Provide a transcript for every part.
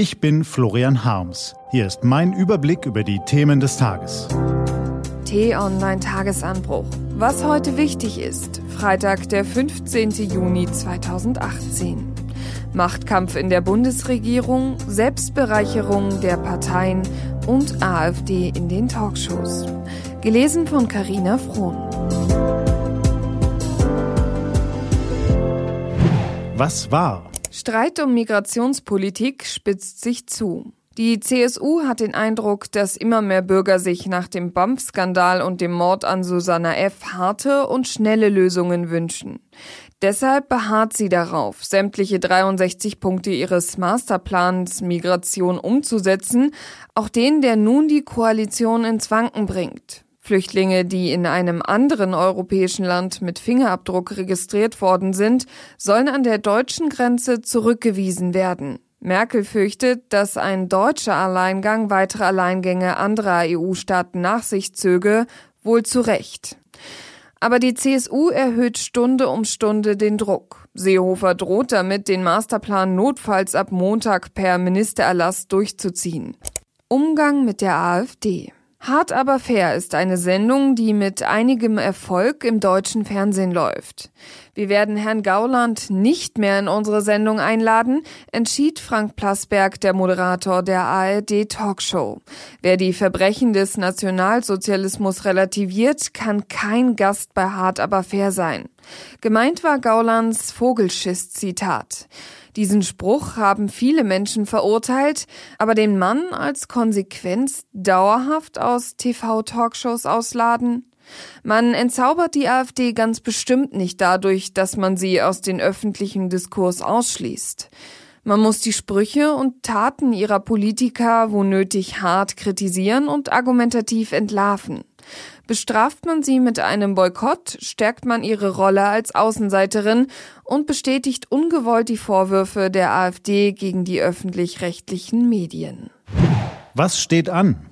Ich bin Florian Harms. Hier ist mein Überblick über die Themen des Tages. T-Online Tagesanbruch. Was heute wichtig ist. Freitag, der 15. Juni 2018. Machtkampf in der Bundesregierung, Selbstbereicherung der Parteien und AfD in den Talkshows. Gelesen von Carina Frohn. Was war? Streit um Migrationspolitik spitzt sich zu. Die CSU hat den Eindruck, dass immer mehr Bürger sich nach dem BAMF-Skandal und dem Mord an Susanna F. harte und schnelle Lösungen wünschen. Deshalb beharrt sie darauf, sämtliche 63 Punkte ihres Masterplans Migration umzusetzen, auch den, der nun die Koalition ins Wanken bringt. Flüchtlinge, die in einem anderen europäischen Land mit Fingerabdruck registriert worden sind, sollen an der deutschen Grenze zurückgewiesen werden. Merkel fürchtet, dass ein deutscher Alleingang weitere Alleingänge anderer EU-Staaten nach sich zöge, wohl zu Recht. Aber die CSU erhöht Stunde um Stunde den Druck. Seehofer droht damit, den Masterplan notfalls ab Montag per Ministererlass durchzuziehen. Umgang mit der AfD. Hart aber fair ist eine Sendung, die mit einigem Erfolg im deutschen Fernsehen läuft. Wir werden Herrn Gauland nicht mehr in unsere Sendung einladen, entschied Frank Plasberg, der Moderator der ARD Talkshow. Wer die Verbrechen des Nationalsozialismus relativiert, kann kein Gast bei Hart aber fair sein. Gemeint war Gaulands Vogelschiss-Zitat. Diesen Spruch haben viele Menschen verurteilt, aber den Mann als Konsequenz dauerhaft aus TV-Talkshows ausladen? Man entzaubert die AfD ganz bestimmt nicht dadurch, dass man sie aus dem öffentlichen Diskurs ausschließt. Man muss die Sprüche und Taten ihrer Politiker wo nötig hart kritisieren und argumentativ entlarven. Bestraft man sie mit einem Boykott, stärkt man ihre Rolle als Außenseiterin und bestätigt ungewollt die Vorwürfe der AfD gegen die öffentlich-rechtlichen Medien. Was steht an?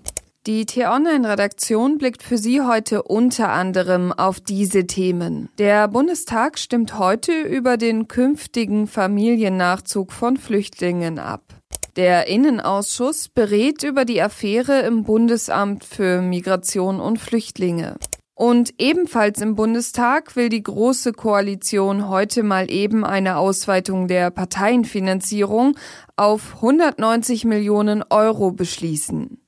Die T-Online-Redaktion blickt für Sie heute unter anderem auf diese Themen. Der Bundestag stimmt heute über den künftigen Familiennachzug von Flüchtlingen ab. Der Innenausschuss berät über die Affäre im Bundesamt für Migration und Flüchtlinge. Und ebenfalls im Bundestag will die Große Koalition heute mal eben eine Ausweitung der Parteienfinanzierung auf 190 Millionen Euro beschließen.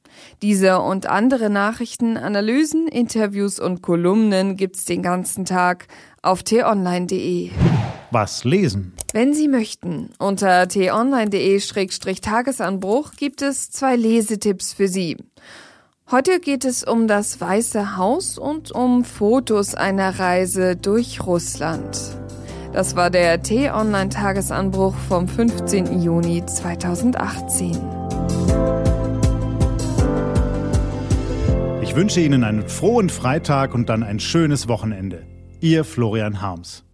Diese und andere Nachrichten, Analysen, Interviews und Kolumnen gibt's den ganzen Tag auf t-online.de. Was lesen? Wenn Sie möchten, unter t-online.de-tagesanbruch gibt es zwei Lesetipps für Sie. Heute geht es um das Weiße Haus und um Fotos einer Reise durch Russland. Das war der T-Online-Tagesanbruch vom 15. Juni 2018. Ich wünsche Ihnen einen frohen Freitag und dann ein schönes Wochenende. Ihr Florian Harms.